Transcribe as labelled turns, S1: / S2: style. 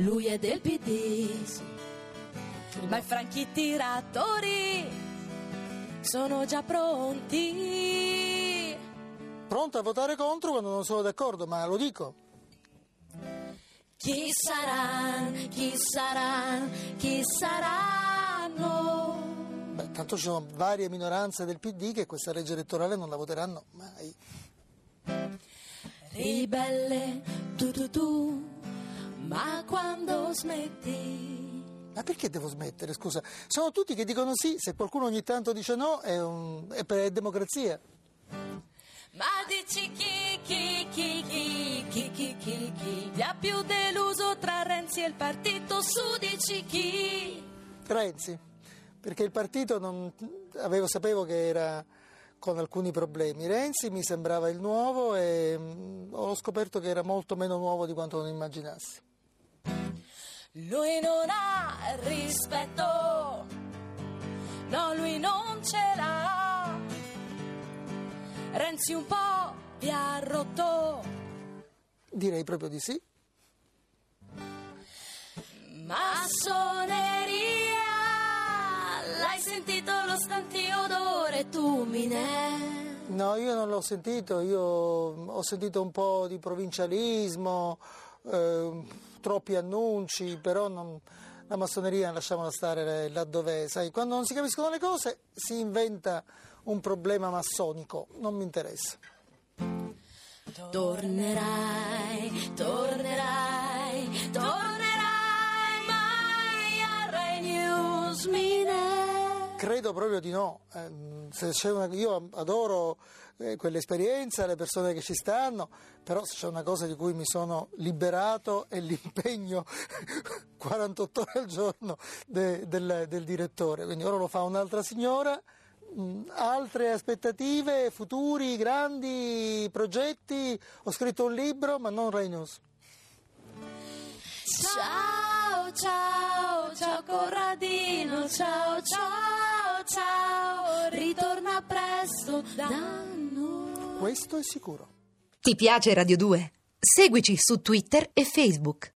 S1: lui è del PD, ma i franchi tiratori sono già pronti.
S2: Pronto a votare contro quando non sono d'accordo, ma lo dico.
S1: Chi saranno, chi saranno, chi saranno?
S2: Beh, tanto ci sono varie minoranze del PD che questa legge elettorale non la voteranno mai.
S1: Ribelle, tu tu tu, ma quando smetti?
S2: Ma perché devo smettere, scusa? Sono tutti che dicono sì, se qualcuno ogni tanto dice no è, un- è per democrazia.
S1: Ma dici chi, chi, chi, chi, chi, chi, chi, chi vi ha più deluso tra Renzi e il partito? Su dici chi?
S2: Renzi, perché il partito non, avevo, sapevo che era con alcuni problemi. Renzi mi sembrava il nuovo e mm, ho scoperto che era molto meno nuovo di quanto non immaginassi.
S1: Lui non ha rispetto, no, lui non ce l'ha. Renzi un po' vi ha rotto,
S2: Direi proprio di sì.
S1: massoneria. L'hai sentito lo stantio odore, tu minè?
S2: No, io non l'ho sentito, io ho sentito un po' di provincialismo, eh, troppi annunci, però non- la massoneria lasciamola stare là dove è. Sai, quando non si capiscono le cose si inventa un problema massonico, non mi interessa.
S1: Tornerai, tornerai,
S2: Credo proprio di no. C'è una- io adoro eh, quell'esperienza, le persone che ci stanno, però se c'è una cosa di cui mi sono liberato è l'impegno 48 ore al giorno de- del, del direttore. Quindi ora lo fa un'altra signora. Mm, Altre aspettative, futuri, grandi progetti. Ho scritto un libro, ma non Rai News.
S1: Ciao, ciao, ciao Corradino, ciao, ciao, da noi.
S2: Questo è sicuro.
S3: Ti piace Radio 2? Seguici su Twitter e Facebook.